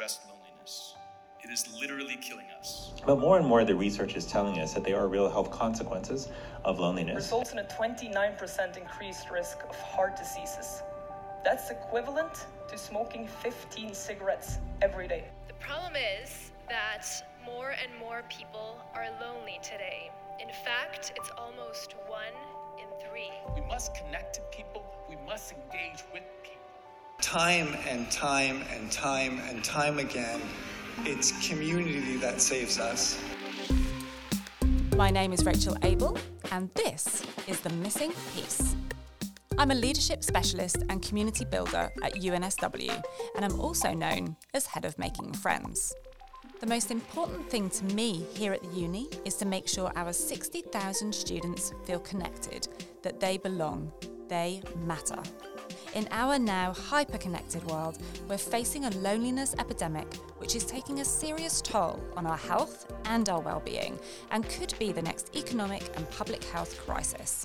address loneliness. It is literally killing us. But more and more, the research is telling us that there are real health consequences of loneliness. Results in a 29% increased risk of heart diseases. That's equivalent to smoking 15 cigarettes every day. The problem is that more and more people are lonely today. In fact, it's almost one in three. We must connect to people, we must engage with people. Time and time and time and time again, it's community that saves us. My name is Rachel Abel, and this is The Missing Piece. I'm a leadership specialist and community builder at UNSW, and I'm also known as Head of Making Friends. The most important thing to me here at the uni is to make sure our 60,000 students feel connected, that they belong, they matter. In our now hyper connected world, we're facing a loneliness epidemic which is taking a serious toll on our health and our well-being and could be the next economic and public health crisis.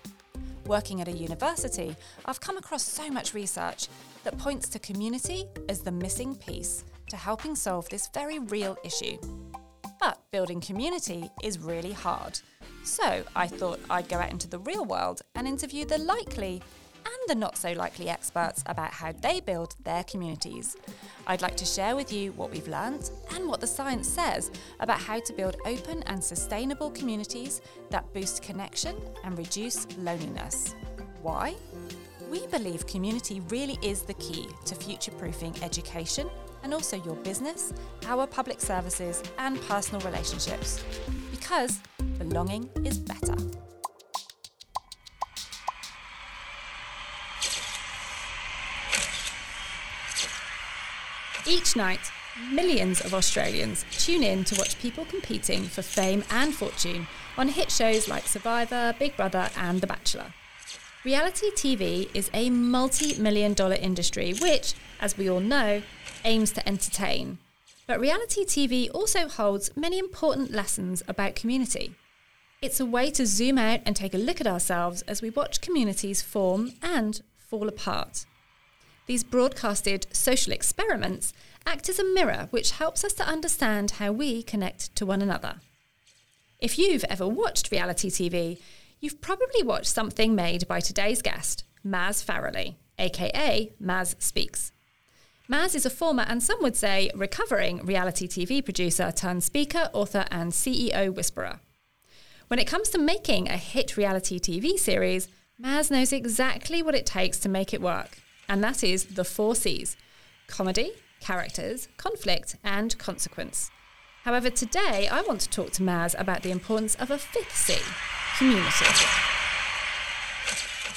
Working at a university, I've come across so much research that points to community as the missing piece to helping solve this very real issue. But building community is really hard. So I thought I'd go out into the real world and interview the likely and the not so likely experts about how they build their communities. I'd like to share with you what we've learned and what the science says about how to build open and sustainable communities that boost connection and reduce loneliness. Why? We believe community really is the key to future proofing education and also your business, our public services, and personal relationships. Because belonging is better. Each night, millions of Australians tune in to watch people competing for fame and fortune on hit shows like Survivor, Big Brother, and The Bachelor. Reality TV is a multi million dollar industry which, as we all know, aims to entertain. But reality TV also holds many important lessons about community. It's a way to zoom out and take a look at ourselves as we watch communities form and fall apart. These broadcasted social experiments act as a mirror which helps us to understand how we connect to one another. If you've ever watched reality TV, you've probably watched something made by today's guest, Maz Farrelly, aka Maz Speaks. Maz is a former and some would say recovering reality TV producer turned speaker, author, and CEO whisperer. When it comes to making a hit reality TV series, Maz knows exactly what it takes to make it work, and that is the four C's comedy, characters, conflict, and consequence. However, today I want to talk to Maz about the importance of a fifth C community.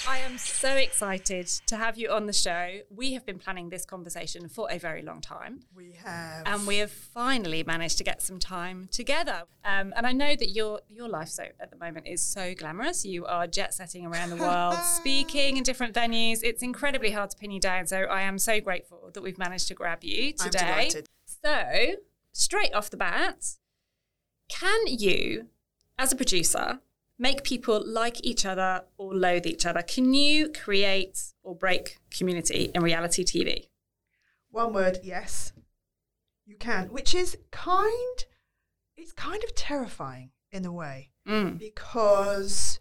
I am so excited to have you on the show. We have been planning this conversation for a very long time. We have. And we have finally managed to get some time together. Um, and I know that your your life so at the moment is so glamorous. You are jet setting around the world, speaking in different venues. It's incredibly hard to pin you down. So I am so grateful that we've managed to grab you today. So straight off the bat, can you, as a producer, make people like each other or loathe each other? Can you create or break community in reality TV? One word, yes. You can, which is kind it's kind of terrifying in a way Mm. because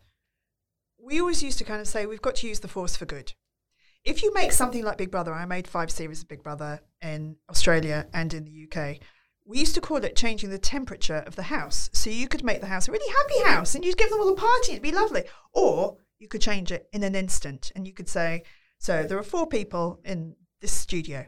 we always used to kind of say we've got to use the force for good. If you make something like Big Brother, I made five series of Big Brother in Australia and in the UK. We used to call it changing the temperature of the house. So you could make the house a really happy house and you'd give them all a party, it'd be lovely. Or you could change it in an instant and you could say, So there are four people in this studio.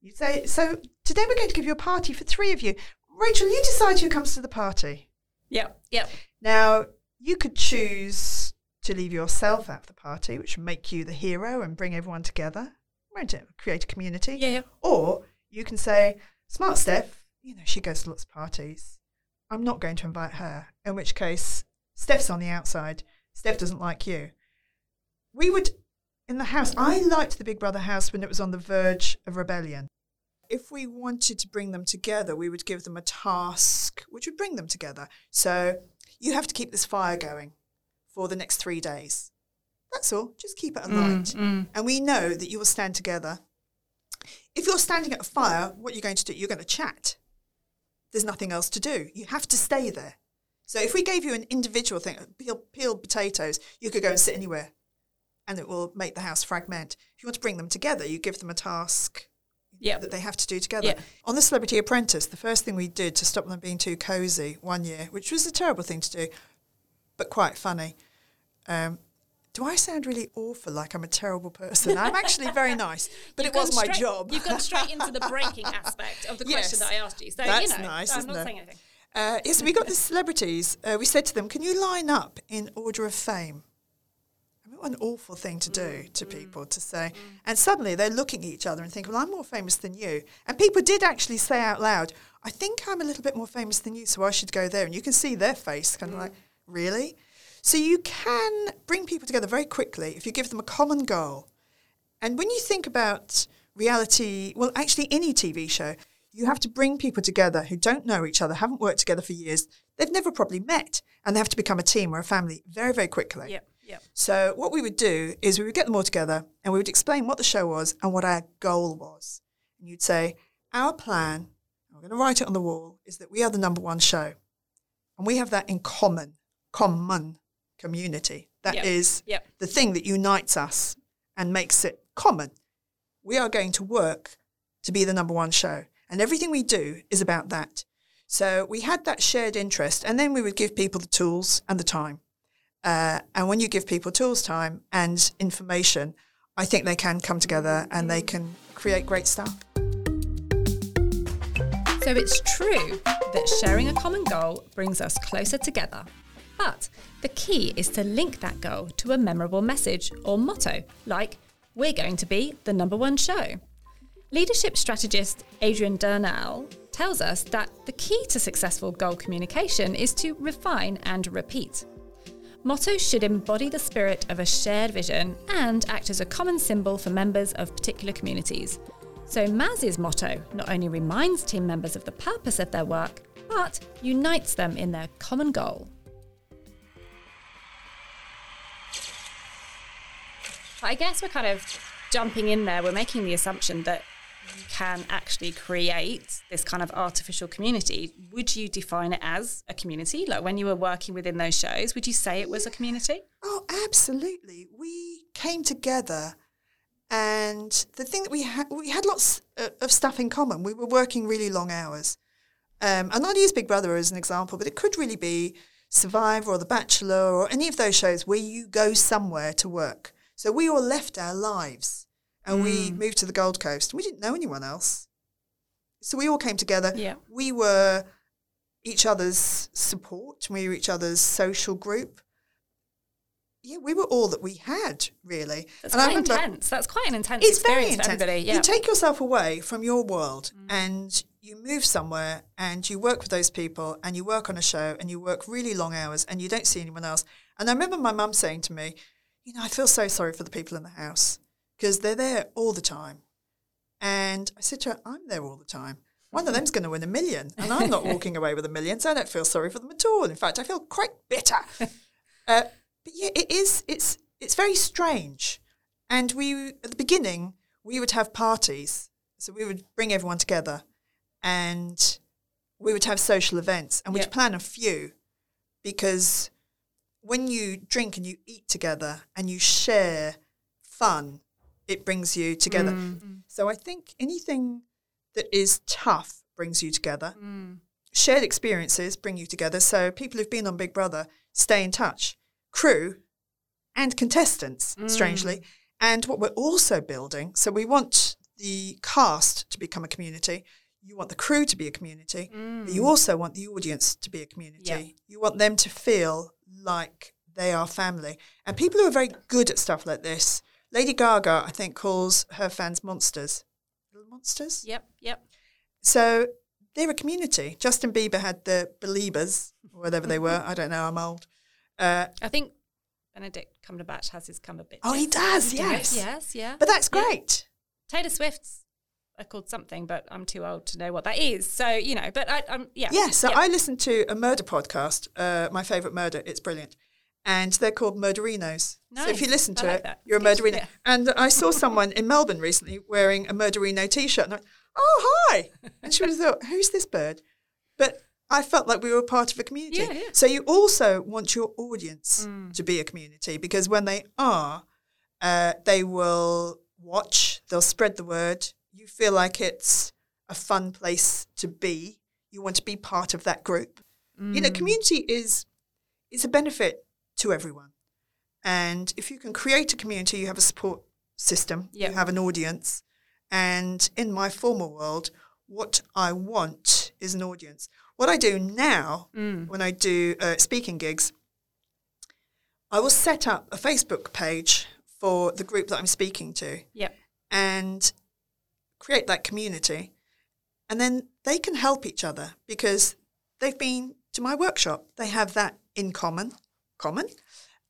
You'd say, So today we're going to give you a party for three of you. Rachel, you decide who comes to the party. Yep, yep. Now, you could choose to leave yourself out of the party, which would make you the hero and bring everyone together, won't it? Create a community. Yeah, yeah. Or you can say, Smart Steph, you know, she goes to lots of parties. I'm not going to invite her. In which case, Steph's on the outside. Steph doesn't like you. We would, in the house, I liked the Big Brother house when it was on the verge of rebellion. If we wanted to bring them together, we would give them a task which would bring them together. So you have to keep this fire going for the next three days. That's all. Just keep it alight. Mm, mm. And we know that you will stand together If you're standing at a fire, what are you going to do? You're going to chat. There's nothing else to do. You have to stay there. So if we gave you an individual thing, peel, peel potatoes, you could go and sit anywhere and it will make the house fragment. If you want to bring them together, you give them a task Yeah. that they have to do together. Yeah. On the Celebrity Apprentice, the first thing we did to stop them being too cozy one year, which was a terrible thing to do, but quite funny. Um, do I sound really awful like I'm a terrible person? I'm actually very nice, but You've it was my straight- job. You've gone straight into the breaking aspect of the question that I asked you. So, That's you know, nice, I'm isn't not it? saying anything. Uh, yes, we got the celebrities. Uh, we said to them, "Can you line up in order of fame?" I mean, what an awful thing to do to people to say. And suddenly they're looking at each other and think, "Well, I'm more famous than you." And people did actually say out loud, "I think I'm a little bit more famous than you, so I should go there." And you can see their face, kind of like, "Really?" So you can bring people together very quickly if you give them a common goal. And when you think about reality, well, actually, any TV show, you have to bring people together who don't know each other, haven't worked together for years, they've never probably met, and they have to become a team or a family very, very quickly. Yep, yep. So, what we would do is we would get them all together and we would explain what the show was and what our goal was. And you'd say, Our plan, we're going to write it on the wall, is that we are the number one show. And we have that in common, common community. That is Yep. Yep. the thing that unites us and makes it common. We are going to work to be the number one show. And everything we do is about that. So we had that shared interest, and then we would give people the tools and the time. Uh, and when you give people tools, time, and information, I think they can come together and they can create great stuff. So it's true that sharing a common goal brings us closer together. But the key is to link that goal to a memorable message or motto, like, we're going to be the number one show. Leadership strategist Adrian Durnell tells us that the key to successful goal communication is to refine and repeat. Mottos should embody the spirit of a shared vision and act as a common symbol for members of particular communities. So Maz's motto not only reminds team members of the purpose of their work, but unites them in their common goal. I guess we're kind of jumping in there. We're making the assumption that you can actually create this kind of artificial community. Would you define it as a community? Like when you were working within those shows, would you say it was a community? Oh, absolutely. We came together, and the thing that we had, we had lots of stuff in common. We were working really long hours. Um, and I'll use Big Brother as an example, but it could really be Survivor or The Bachelor or any of those shows where you go somewhere to work. So we all left our lives and we mm. moved to the Gold Coast. We didn't know anyone else. So we all came together. Yeah. We were each other's support, we were each other's social group. Yeah, we were all that we had, really. That's And I quite remember- intense. That's quite an intense it's very intense. Yeah. You take yourself away from your world mm. and you move somewhere and you work with those people and you work on a show and you work really long hours and you don't see anyone else. And I remember my mum saying to me, you know, I feel so sorry for the people in the house because they're there all the time. And I said to her, I'm there all the time. One of them's going to win a million, and I'm not walking away with a million, so I don't feel sorry for them at all. In fact, I feel quite bitter. Uh, but yeah, it is. It's it's very strange. And we at the beginning we would have parties, so we would bring everyone together, and we would have social events, and we'd Yep. plan a few, because when you drink and you eat together and you share fun, it brings you together. Mm. Mm. So I think anything that is tough brings you together. Mm. Shared experiences bring you together. So people who've been on Big Brother stay in touch. Crew and contestants, strangely. And what we're also building, so we want the cast to become a community. You want the crew to be a community, but you also want the audience to be a community. Yeah. You want them to feel like they are family. And people who are very good at stuff like this, Lady Gaga, I think, calls her fans monsters. Little monsters? Yep, yep. So they're a community. Justin Bieber had the Beliebers, or whatever they were. I don't know, I'm old. Uh, I think Benedict Cumberbatch has his Cumberbatch. oh, he does, yes. Yes, yeah. But that's Yeah. great. Taylor Swift's are called something, but I'm too old to know what that is. So, you know, but I, I'm, yeah. Yeah, so yeah. I listened to a murder podcast, uh, my favourite murder. It's brilliant. and they're called Murderinos. So if you listen to like it, that. you're a Murderino. Yeah. And I saw someone in Melbourne recently wearing a Murderino t-shirt, and I went, "Oh, hi!" And she was thought, "Who's this bird?" But I felt like we were part of a community. Yeah, yeah. So you also want your audience Mm. to be a community because when they are, uh, they will watch, they'll spread the word. You feel like it's a fun place to be. You want to be part of that group. You Mm. know, community is is a benefit to everyone. And if you can create a community, you have a support system, Yep. you have an audience. And in my formal world, what I want is an audience. What I do now, Mm. when I do uh, speaking gigs, I will set up a Facebook page for the group that I'm speaking to Yep. and create that community. And then they can help each other because they've been to my workshop. They have that in common, common,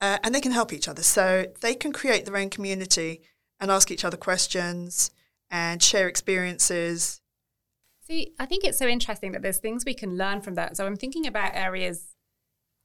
uh, and they can help each other. So they can create their own community and ask each other questions and share experiences. See, I think it's so interesting that there's things we can learn from that. So I'm thinking about areas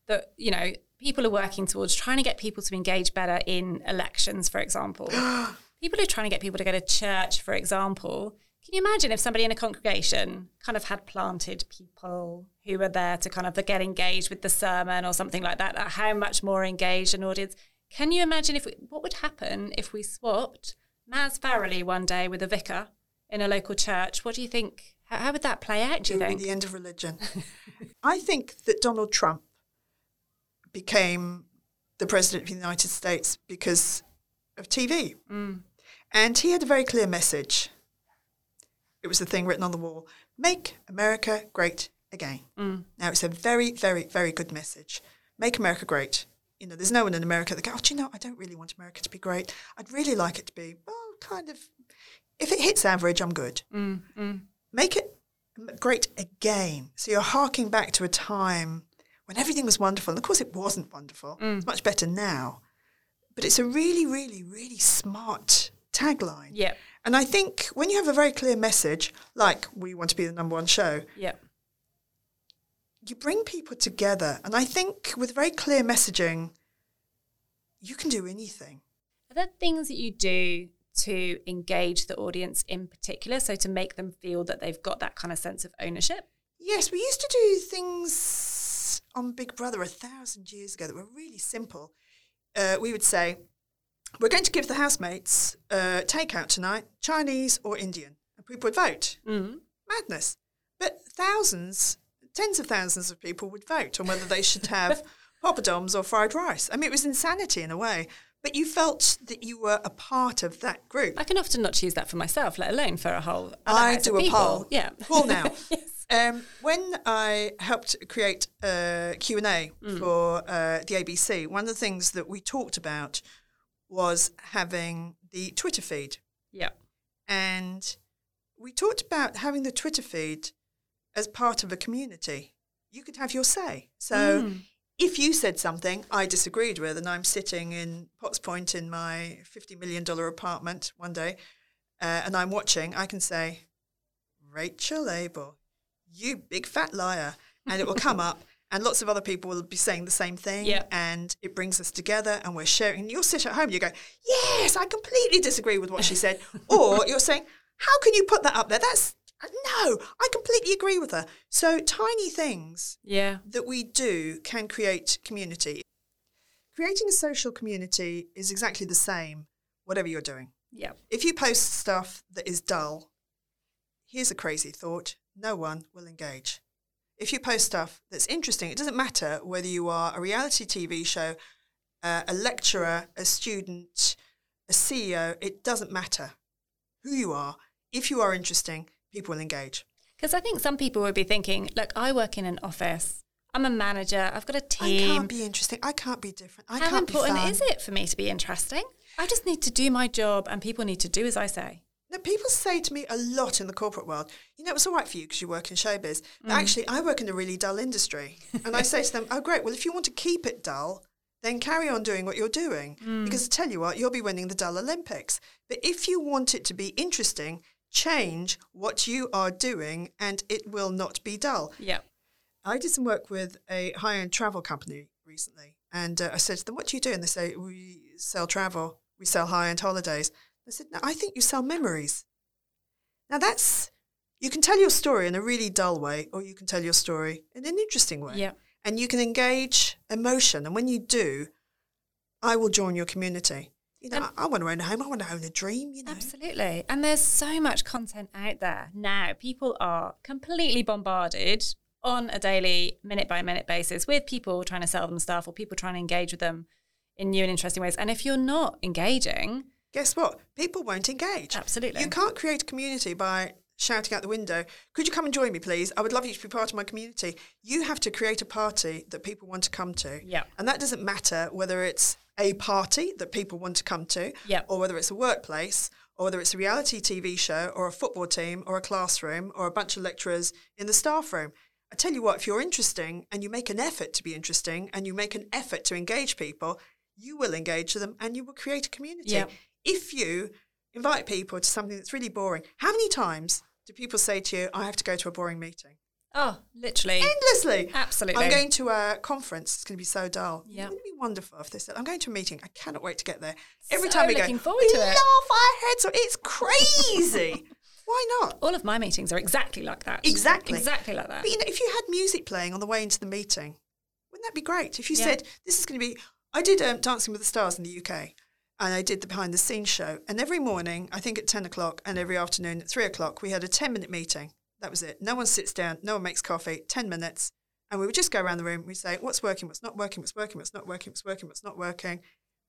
that, you know, people are working towards trying to get people to engage better in elections, for example. people who are trying to get people to go to church, for example. Can you imagine if somebody in a congregation kind of had planted people who were there to kind of get engaged with the sermon or something like that? How much more engaged an audience? Can you imagine if we, what would happen if we swapped Maz Farrelly one day with a vicar in a local church? What do you think? How, how would that play out? Do you think? the end of religion. I think that Donald Trump became the president of the United States because of TV. Mm. And he had a very clear message. It was the thing written on the wall Make America great again. Mm. Now, it's a very, very, very good message. Make America great. You know, there's no one in America that goes, oh, do you know, I don't really want America to be great. I'd really like it to be, well, kind of, if it hits average, I'm good. Mm. Mm. Make it great again. So you're harking back to a time when everything was wonderful. And of course, it wasn't wonderful. Mm. It's much better now. But it's a really, really, really smart tagline. Yeah. And I think when you have a very clear message, like we want to be the number one show, Yeah. you bring people together. And I think with very clear messaging, you can do anything. Are there things that you do to engage the audience in particular? So to make them feel that they've got that kind of sense of ownership? Yes, we used to do things on Big Brother a thousand years ago that were really simple. Uh, we would say, we're going to give the housemates uh, takeout tonight, Chinese or Indian. And people would vote. Mm. Madness. But thousands, tens of thousands of people would vote on whether they should have poppadoms or fried rice. I mean, it was insanity in a way. But you felt that you were a part of that group. I can often not choose that for myself, let alone for a whole. I do a people. poll. Yeah. Poll now. yes. Um, when I helped create a Q&A Mm. for uh, the ABC, one of the things that we talked about was having the Twitter feed. Yeah. And we talked about having the Twitter feed as part of a community. You could have your say. So Mm. if you said something I disagreed with, and I'm sitting in Potts Point in my $50 million apartment one day, uh, and I'm watching, I can say, Rachel Abel, you big fat liar. And it will come up, and lots of other people will be saying the same thing. Yeah. And it brings us together, and we're sharing. And you'll sit at home you go, Yes, I completely disagree with what she said. or you're saying, How can you put that up there? That's no, I completely agree with her. So tiny things Yeah. that we do can create community. Creating a social community is exactly the same, whatever you're doing. Yeah. If you post stuff that is dull, here's a crazy thought no one will engage. If you post stuff that's interesting, it doesn't matter whether you are a reality TV show, uh, a lecturer, a student, a CEO, it doesn't matter who you are. If you are interesting, people will engage. Because I think some people would be thinking, look, I work in an office. I'm a manager. I've got a team. I can't be interesting. I can't be different. I How can't important is it for me to be interesting? I just need to do my job and people need to do as I say. Now, people say to me a lot in the corporate world, you know, it's all right for you because you work in showbiz. But actually, I work in a really dull industry. and I say to them, oh, great. Well, if you want to keep it dull, then carry on doing what you're doing. Because I tell you what, you'll be winning the Dull Olympics. But if you want it to be interesting, change what you are doing and it will not be dull. Yeah. I did some work with a high end travel company recently, and uh, I said to them, "What do you do?" And they say, "We sell travel. We sell high-end holidays." I said, "No, I think you sell memories." Now that's you can tell your story in a really dull way, or you can tell your story in an interesting way. Yeah. And you can engage emotion, and when you do, I will join your community. You know, I, I want to own a home. I want to own a dream. You know, Absolutely. And there's so much content out there now. People are completely bombarded on a daily, minute by minute basis with people trying to sell them stuff or people trying to engage with them in new and interesting ways. And if you're not engaging, guess what? People won't engage. Absolutely. You can't create a community by shouting out the window, could you come and join me, please? I would love you to be part of my community. You have to create a party that people want to come to. Yeah. And that doesn't matter whether it's a party that people want to come to, Yeah. or whether it's a workplace, or whether it's a reality TV show, or a football team, or a classroom, or a bunch of lecturers in the staff room. I tell you what, if you're interesting and you make an effort to be interesting and you make an effort to engage people, you will engage them and you will create a community. Yeah. If you invite people to something that's really boring, how many times do people say to you, I have to go to a boring meeting? oh, literally. Endlessly. Absolutely. I'm going to a conference. It's going to be so dull. Yeah. It be wonderful if they said, I'm going to a meeting. I cannot wait to get there. Every So time we go, looking forward we to it. laugh our heads off. It's crazy. Why not? All of my meetings are exactly like that. Exactly. Exactly like that. But you know, if you had music playing on the way into the meeting, wouldn't that be great? If you Yeah. said, this is going to be, I did um, Dancing with the Stars in the UK and I did the behind the scenes show. And every morning, I think at 10 o'clock and every afternoon at 3 o'clock, we had a 10 minute meeting. That was it. No one sits down, no one makes coffee, 10 minutes. And we would just go around the room. We'd say, what's working, what's not working, what's working, what's not working, what's working, what's not working.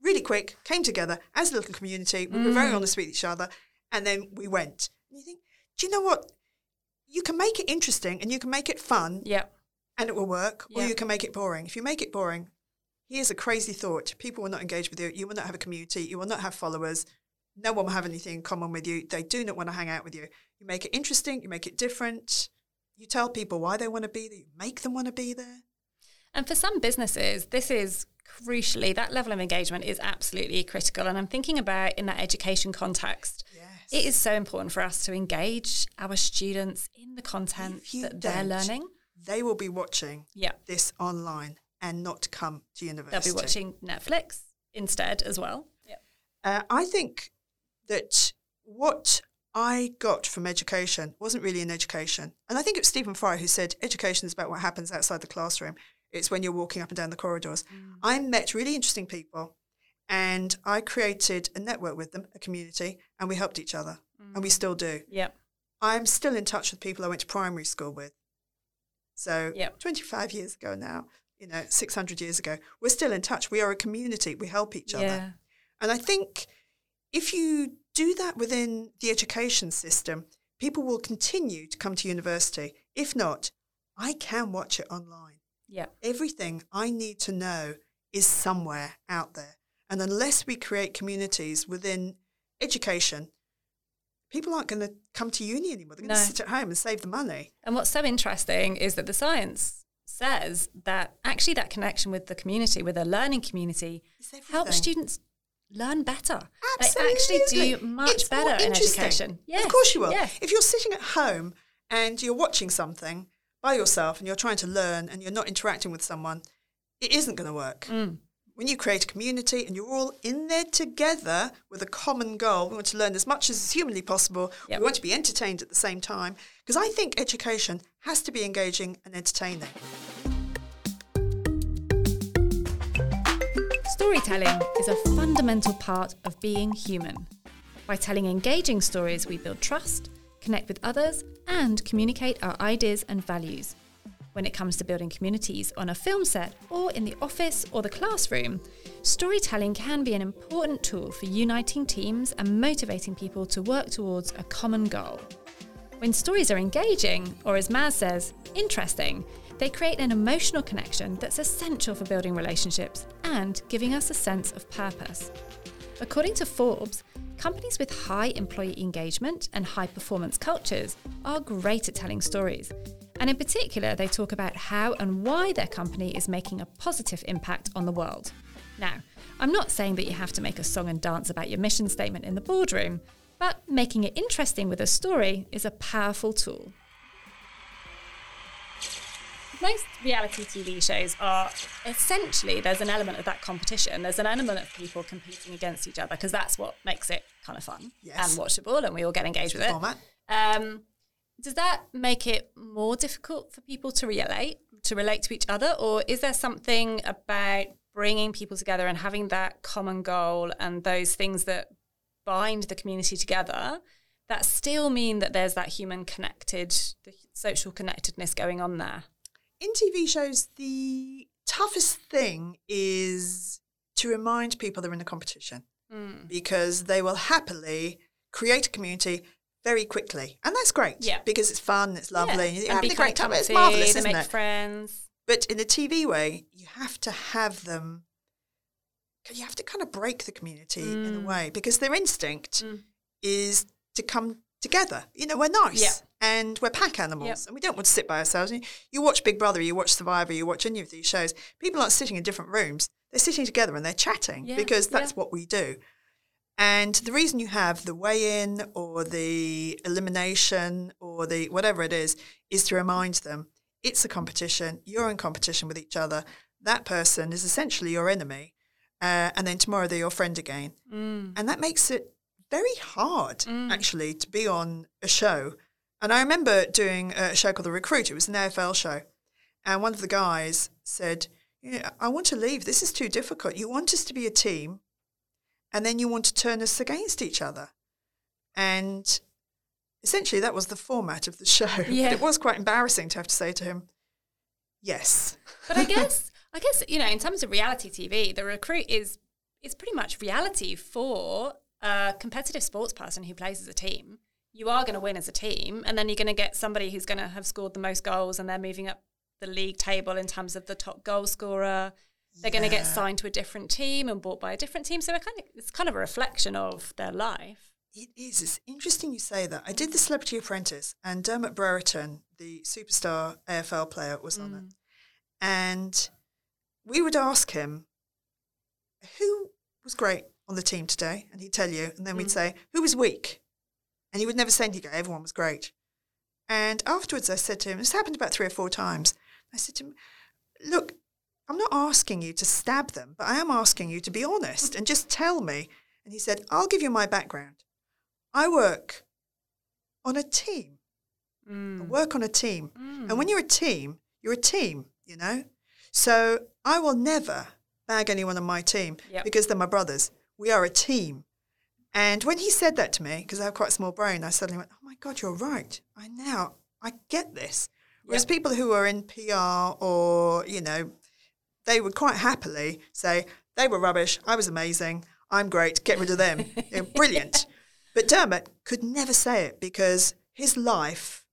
Really quick, came together as a little community. We were very mm. honest with each other. And then we went. And you think, do you know what? You can make it interesting and you can make it fun yeah. and it will work, or you can make it boring. If you make it boring, here's a crazy thought people will not engage with you. You will not have a community. You will not have followers. No one will have anything in common with you. They do not want to hang out with you. You make it interesting, you make it different. You tell people why they want to be there, you make them want to be there. And for some businesses, this is crucially, that level of engagement is absolutely critical. And I'm thinking about in that education context. Yes. It is so important for us to engage our students in the content that they're learning. They will be watching Yeah. this online and not come to university. They'll be watching Netflix instead as well. Yeah. Uh, I think that what I got from education wasn't really an education. And I think it was Stephen Fry who said education is about what happens outside the classroom. It's when you're walking up and down the corridors. I met really interesting people and I created a network with them, a community, and we helped each other. And we still do. Yeah. I'm still in touch with people I went to primary school with. So Yep. 25 years ago now, you know, 600 years ago, we're still in touch. We are a community. We help each other. And I think if you do that within the education system, people will continue to come to university. If not, I can watch it online. Yeah. Everything I need to know is somewhere out there. And unless we create communities within education, people aren't going to come to uni anymore. They're going to No. sit at home and save the money. And what's so interesting is that the science says that actually that connection with the community, with a learning community, helps students learn better. Absolutely. They actually do much It's better in education. Yes. Of course you will. Yeah. If you're sitting at home and you're watching something by yourself and you're trying to learn and you're not interacting with someone, it isn't going to work. Mm. When you create a community and you're all in there together with a common goal, we want to learn as much as is humanly possible. Yep. We want to be entertained at the same time. Because I think education has to be engaging and entertaining. Storytelling is a fundamental part of being human. By telling engaging stories, we build trust, connect with others, and communicate our ideas and values. When it comes to building communities on a film set or in the office or the classroom, storytelling can be an important tool for uniting teams and motivating people to work towards a common goal. When stories are engaging, or as Maz says, interesting, they create an emotional connection that's essential for building relationships and giving us a sense of purpose. According to Forbes, companies with high employee engagement and high performance cultures are great at telling stories. And in particular, they talk about how and why their company is making a positive impact on the world. Now, I'm not saying that you have to make a song and dance about your mission statement in the boardroom, but making it interesting with a story is a powerful tool. most reality TV shows are essentially there's an element of that competition. There's an element of people competing against each other because that's what makes it kind of fun Yes. and watchable, and we all get engaged with it. Format. Um, does that make it more difficult for people to relate to relate to each other, or is there something about bringing people together and having that common goal and those things that bind the community together that still mean that there's that human connected, the social connectedness going on there? in TV shows, the toughest thing is to remind people they're in a competition hmm. because they will happily create a community very quickly. And that's great Yeah. because it's fun, it's lovely, Yeah, you're having a great time. It's marvellous, isn't make it? friends. But in a TV way, you have to have them. You have to kind of break the community in Mm. a way because their instinct is to come together. You know, we're nice Yeah. and we're pack animals Yep. and we don't want to sit by ourselves. You- watch Big Brother, you watch Survivor, you watch any of these shows. People aren't sitting in different rooms; they're sitting together and they're chatting Yeah, because that's what we do. And the reason you have the weigh in or the elimination or the whatever it is, is to remind them it's a competition. You're in competition with each other. That person is essentially your enemy. Uh, and then tomorrow they're your friend again. Mm. And that makes it very hard, actually, to be on a show. And I remember doing a show called The Recruit. It was an AFL show. And one of the guys said, yeah, I want to leave. This is too difficult. You want us to be a team, and then you want to turn us against each other. And essentially, that was the format of the show. Yeah. But it was quite embarrassing to have to say to him, yes. But I guess, I guess you know, in terms of reality TV, the recruit is is pretty much reality for a competitive sports person who plays as a team. You are going to win as a team, and then you're going to get somebody who's going to have scored the most goals, and they're moving up the league table in terms of the top goal scorer. They're going to get signed to a different team and bought by a different team. So kind of, it's kind of a reflection of their life. It is. It's interesting you say that. I did the Celebrity Apprentice, and Dermot Brereton, the superstar AFL player, was on it. Mm. And we would ask him, who was great on the team today? And he'd tell you. And then we'd mm. say, who was weak? And he would never say anything. Everyone was great. And afterwards, I said to him, this happened about three or four times. I said to him, look, I'm not asking you to stab them, but I am asking you to be honest and just tell me. And he said, I'll give you my background. I work on a team. I mm. work on a team. And when mm. you're a team, you're a team, you know? So I will never bag anyone on my team Yep. because they're my brothers. We are a team. And when he said that to me, because I have quite a small brain, I suddenly went, oh my God, you're right. I now, I get this. Whereas people who are in PR or, you know, they would quite happily say, they were rubbish, I was amazing, I'm great, get rid of them. They're brilliant. But Dermot could never say it because his life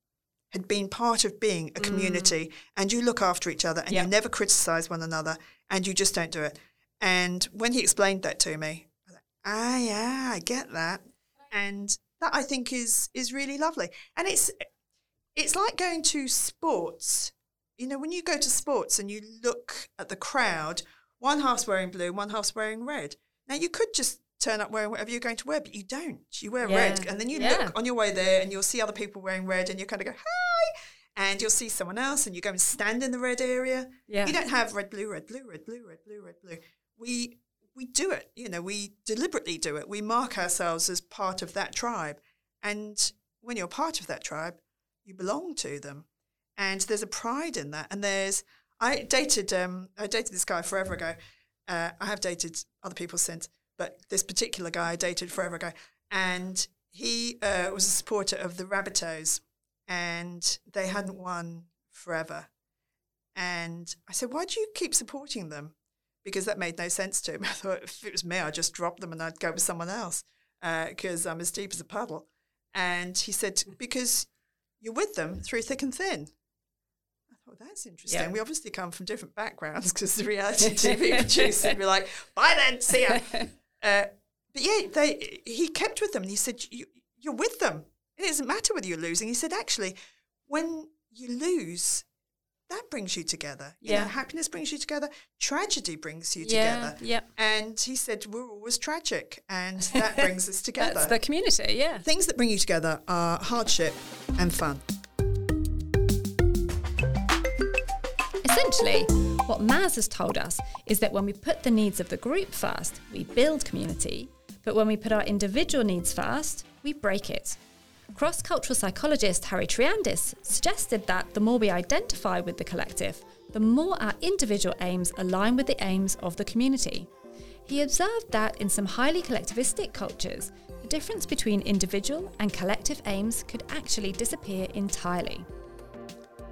had been part of being a community and you look after each other and Yeah. you never criticize one another and you just don't do it. And when he explained that to me, I was like, ah, yeah, I get that. And that I think is is really lovely. And it's it's like going to sports. You know, when you go to sports and you look at the crowd, one half's wearing blue, one half's wearing red. Now you could just turn up wearing whatever you're going to wear, but you don't. You wear red, and then you Yeah. look on your way there, and you'll see other people wearing red, and you kind of go hi, and you'll see someone else, and you go and stand in the red area. Yeah. You don't have red, blue, red, blue, red, blue, red, blue, red, blue. We we do it. You know, we deliberately do it. We mark ourselves as part of that tribe, and when you're part of that tribe, you belong to them, and there's a pride in that. And there's I dated um I dated this guy forever ago. Uh, I have dated other people since, but this particular guy I dated forever ago, and he uh, was a supporter of the Rabbitohs, and they hadn't won forever. And I said, "Why do you keep supporting them?" Because that made no sense to him. I thought if it was me, I'd just drop them and I'd go with someone else because I'm as deep as a puddle. And he said, "Because you're with them through thick and thin." Thought that's interesting. Yeah. We obviously come from different backgrounds because the reality TV producer would be like, "Bye then, see ya." Uh, but yeah, they he kept with them and he said, you, "You're with them. It doesn't matter whether you're losing." He said, "Actually, when you lose." That brings you together. You know, happiness brings you together. Tragedy brings you Yeah, together. yeah. And he said, We're always tragic. And that brings us together. That's the community, yeah. Things that bring you together are hardship and fun. Essentially, what Maz has told us is that when we put the needs of the group first, we build community, but when we put our individual needs first, we break it. Cross cultural psychologist Harry Triandis suggested that the more we identify with the collective, the more our individual aims align with the aims of the community. He observed that in some highly collectivistic cultures, the difference between individual and collective aims could actually disappear entirely.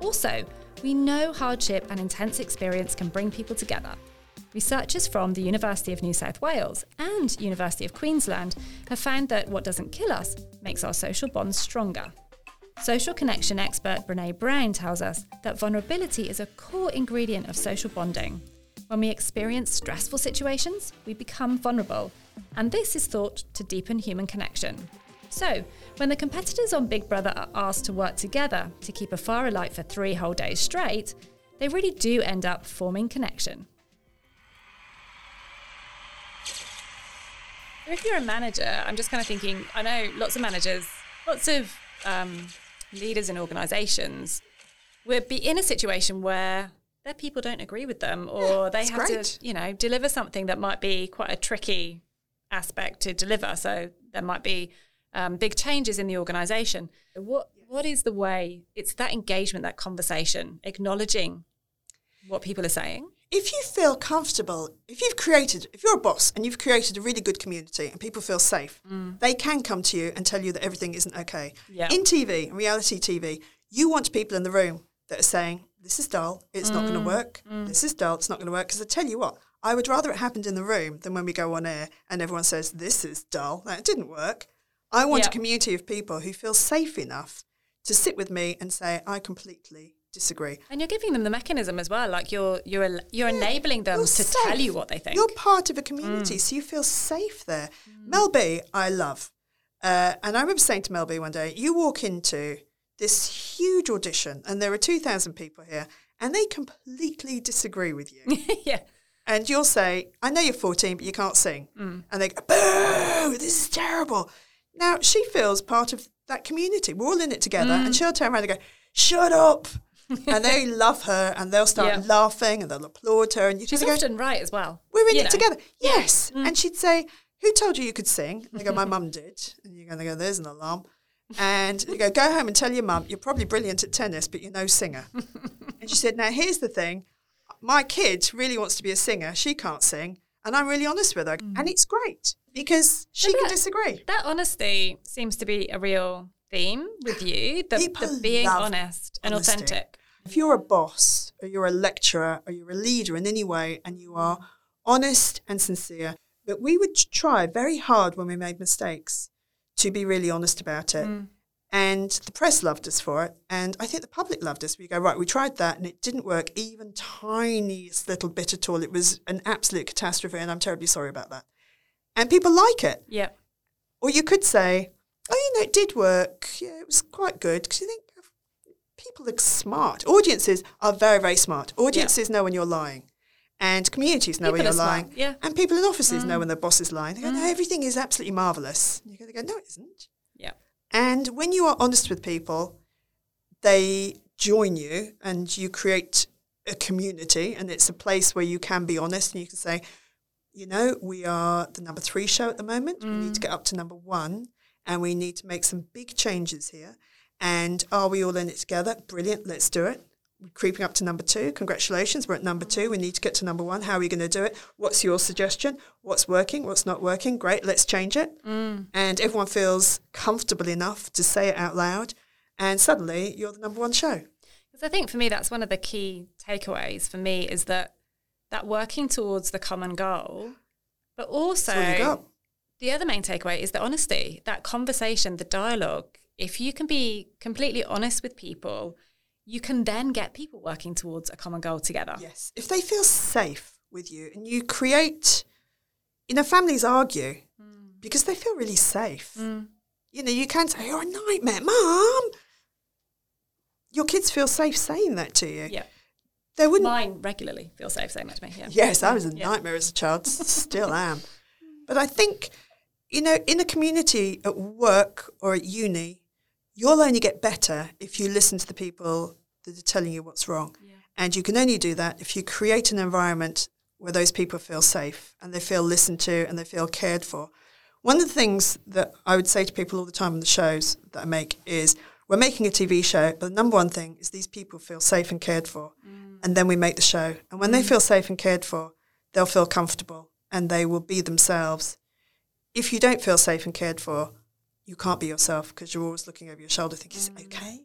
Also, we know hardship and intense experience can bring people together. Researchers from the University of New South Wales and University of Queensland have found that what doesn't kill us makes our social bonds stronger. Social connection expert Brene Brown tells us that vulnerability is a core ingredient of social bonding. When we experience stressful situations, we become vulnerable, and this is thought to deepen human connection. So, when the competitors on Big Brother are asked to work together to keep a fire alight for three whole days straight, they really do end up forming connection. If you're a manager, I'm just kind of thinking, I know lots of managers, lots of um, leaders in organizations would be in a situation where their people don't agree with them or Yeah, they have great. to, you know, deliver something that might be quite a tricky aspect to deliver. So there might be um, big changes in the organization. What what is the way? It's that engagement, that conversation, acknowledging what people are saying. if you feel comfortable, if you've created, if you're a boss and you've created a really good community and people feel safe, mm. they can come to you and tell you that everything isn't okay. Yeah. In TV, in reality TV, you want people in the room that are saying, this is dull, it's not going to mm. work, mm. this is dull, it's not going to work. Because I tell you what, I would rather it happened in the room than when we go on air and everyone says, this is dull, that didn't work. I want Yeah. a community of people who feel safe enough to sit with me and say, I completely disagree. And you're giving them the mechanism as well. Like you're you're you're enabling them to safe. tell you what they think. You're part of a community, mm. so you feel safe there. Mm. Mel B, I love. Uh, and I remember saying to Mel B one day, you walk into this huge audition, and there are 2,000 people here, and they completely disagree with you. yeah. and you'll say, I know you're 14, but you can't sing. Mm. And they go, boo, this is terrible. Now, she feels part of that community. We're all in it together. And mm. she'll turn around and go, shut up. and they love her and they'll start Yeah. laughing and they'll applaud her. And you She's just go, right as well. we're in you it know. together. Yes. Mm. And she'd say, Who told you you could sing? And they go, My mum did. And you're going to go, There's an alarm. And you go, Go home and tell your mum, you're probably brilliant at tennis, but you're no singer. and she said, Now, here's the thing my kid really wants to be a singer. She can't sing. And I'm really honest with her. And mm. it's great because she can that- disagree. That honesty seems to be a real theme with you. The, the being honest and honesty. authentic. If you're a boss or you're a lecturer or you're a leader in any way and you are honest and sincere, but we would try very hard when we made mistakes to be really honest about it. Mm. And the press loved us for it. And I think the public loved us. We go, right, we tried that and it didn't work even tiniest little bit at all. It was an absolute catastrophe and I'm terribly sorry about that. And people like it. Yeah. Or you could say, oh, you know, it did work. Yeah, it was quite good. Because you think people are smart. Audiences are very, very smart. Audiences know when you're lying. And communities know when you're lying. smart, yeah. And people in offices know when their boss is lying. They go, no, everything is absolutely marvellous. And going go, no, it isn't. And when you are honest with people, they join you and you create a community and it's a place where you can be honest and you can say, you know, we are the number three show at the moment. We need to mm. get up to number one and we need to make some big changes here. And are we all in it together? Brilliant, let's do it. Creeping up to number two. Congratulations, we're at number two. We need to get to number one. How are we going to do it? What's your suggestion? What's working? What's not working? Great, let's change it. Mm. And everyone feels comfortable enough to say it out loud. And suddenly you're the number one show. Because I think for me, that's one of the key takeaways for me is that that working towards the common goal, but also That's all you got. the other main takeaway is the honesty, that conversation, the dialogue. If you can be completely honest with people, you can then get people working towards a common goal together. Yes. If they feel safe with you and you create, you know, families argue mm. because they feel really safe. Mm. You know, you can say, You're a nightmare, mom. Your kids feel safe saying that to you. Yeah. They wouldn't. Mine regularly feel safe saying that to me. Yeah. Yes, I was a Yeah. nightmare as a child, still am. But I think, you know, in a community at work or at uni, you'll only get better if you listen to the people that are telling you what's wrong. And you can only do that if you create an environment where those people feel safe and they feel listened to and they feel cared for. One of the things that I would say to people all the time on the shows that I make is we're making a TV show, but the number one thing is these people feel safe and cared for. Mm. And then we make the show. And when mm. they feel safe and cared for, they'll feel comfortable and they will be themselves. If you don't feel safe and cared for, you can't be yourself because you're always looking over your shoulder thinking, mm. is it okay?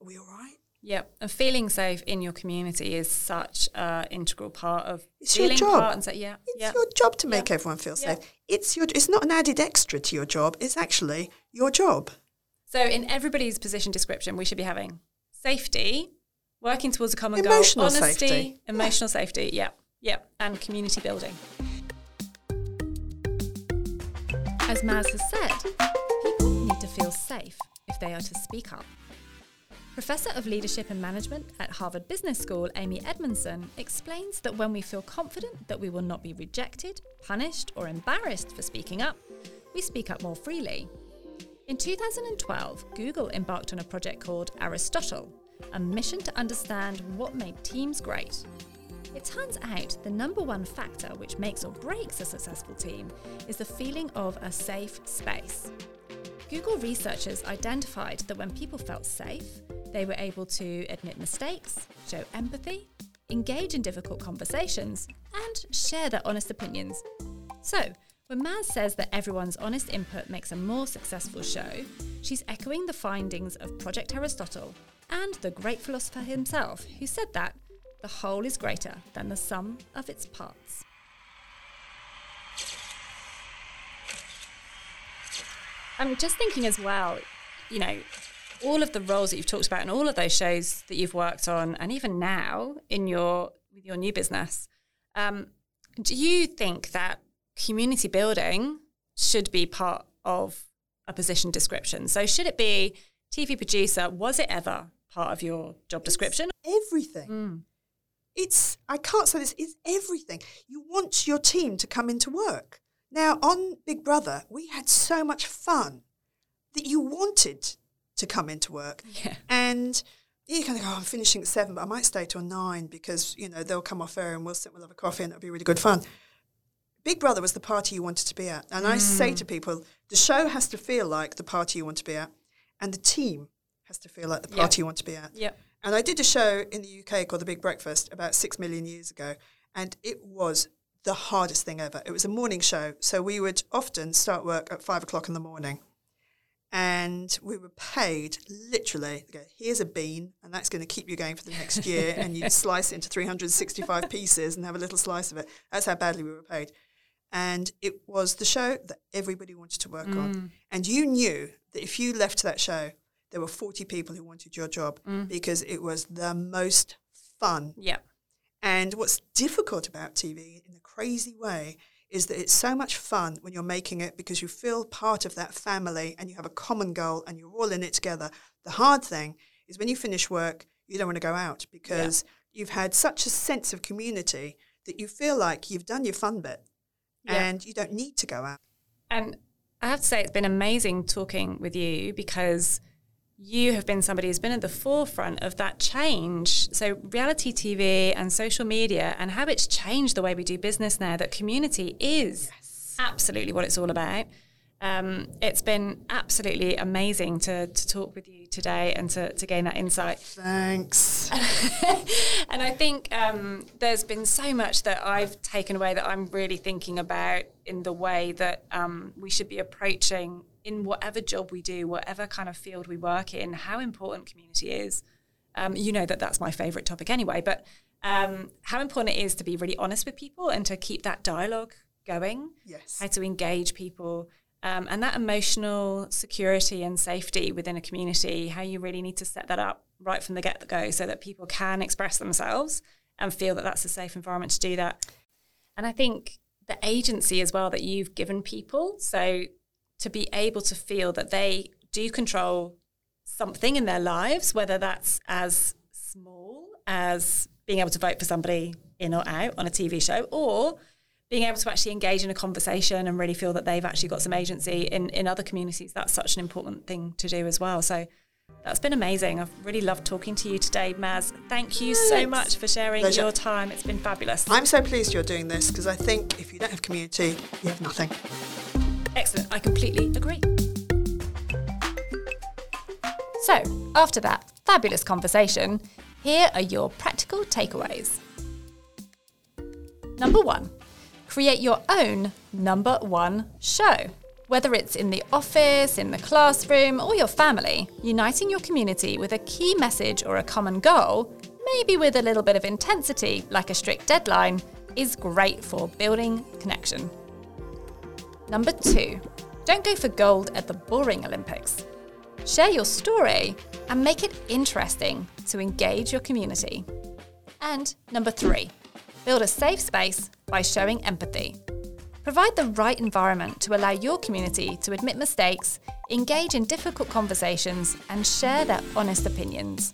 Are we all right? Yep, and feeling safe in your community is such an integral part of it's feeling your job. part and say, yeah, it's yeah. your job to make yeah. everyone feel safe. Yeah. It's your. It's not an added extra to your job. It's actually your job. So, in everybody's position description, we should be having safety, working towards a common emotional goal, honesty, safety. emotional yeah. safety. Yeah, yeah, and community building. As Maz has said, people need to feel safe if they are to speak up. Professor of Leadership and Management at Harvard Business School, Amy Edmondson, explains that when we feel confident that we will not be rejected, punished, or embarrassed for speaking up, we speak up more freely. In 2012, Google embarked on a project called Aristotle, a mission to understand what made teams great. It turns out the number one factor which makes or breaks a successful team is the feeling of a safe space. Google researchers identified that when people felt safe, they were able to admit mistakes, show empathy, engage in difficult conversations, and share their honest opinions. So, when Maz says that everyone's honest input makes a more successful show, she's echoing the findings of Project Aristotle and the great philosopher himself, who said that the whole is greater than the sum of its parts. I'm just thinking as well, you know, all of the roles that you've talked about and all of those shows that you've worked on, and even now in your with your new business, um, do you think that community building should be part of a position description? So should it be TV producer? Was it ever part of your job description? It's everything. Mm. It's I can't say this. It's everything. You want your team to come into work. Now, on Big Brother, we had so much fun that you wanted to come into work. Yeah. And you kind of go, oh, I'm finishing at seven, but I might stay till nine because, you know, they'll come off air and we'll sit, we'll have a coffee and it'll be really good fun. Big Brother was the party you wanted to be at. And mm. I say to people, the show has to feel like the party you want to be at, and the team has to feel like the party yep. you want to be at. Yep. And I did a show in the UK called The Big Breakfast about six million years ago, and it was the hardest thing ever. It was a morning show, so we would often start work at five o'clock in the morning. And we were paid literally, go, here's a bean, and that's going to keep you going for the next year. and you'd slice it into 365 pieces and have a little slice of it. That's how badly we were paid. And it was the show that everybody wanted to work mm. on. And you knew that if you left that show, there were 40 people who wanted your job mm. because it was the most fun. Yeah. And what's difficult about TV in a crazy way is that it's so much fun when you're making it because you feel part of that family and you have a common goal and you're all in it together. The hard thing is when you finish work, you don't want to go out because yeah. you've had such a sense of community that you feel like you've done your fun bit yeah. and you don't need to go out. And I have to say, it's been amazing talking with you because you have been somebody who's been at the forefront of that change. So, reality TV and social media and how it's changed the way we do business now, that community is yes. absolutely what it's all about. Um, it's been absolutely amazing to, to talk with you today and to, to gain that insight. Thanks. and I think um, there's been so much that I've taken away that I'm really thinking about in the way that um, we should be approaching in whatever job we do, whatever kind of field we work in, how important community is. Um, you know that that's my favorite topic anyway, but um, how important it is to be really honest with people and to keep that dialogue going. Yes. How to engage people. Um, and that emotional security and safety within a community, how you really need to set that up right from the get go so that people can express themselves and feel that that's a safe environment to do that. And I think the agency as well that you've given people. So to be able to feel that they do control something in their lives, whether that's as small as being able to vote for somebody in or out on a TV show, or being able to actually engage in a conversation and really feel that they've actually got some agency in, in other communities. That's such an important thing to do as well. So That's been amazing. I've really loved talking to you today, Maz. Thank you so much for sharing Pleasure. your time. It's been fabulous. I'm so pleased you're doing this because I think if you don't have community, you have nothing. Excellent. I completely agree. So, after that fabulous conversation, here are your practical takeaways. Number one, create your own number one show. Whether it's in the office, in the classroom, or your family, uniting your community with a key message or a common goal, maybe with a little bit of intensity like a strict deadline, is great for building connection. Number two, don't go for gold at the boring Olympics. Share your story and make it interesting to engage your community. And number three, build a safe space by showing empathy. Provide the right environment to allow your community to admit mistakes, engage in difficult conversations, and share their honest opinions.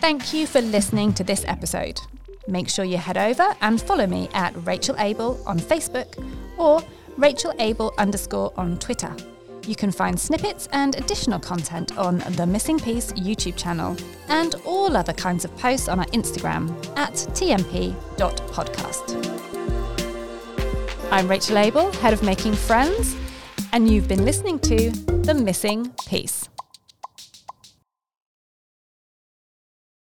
Thank you for listening to this episode. Make sure you head over and follow me at Rachel Abel on Facebook or Rachel Abel underscore on Twitter. You can find snippets and additional content on the Missing Piece YouTube channel and all other kinds of posts on our Instagram at tmp.podcast. I'm Rachel Abel, head of Making Friends, and you've been listening to The Missing Piece.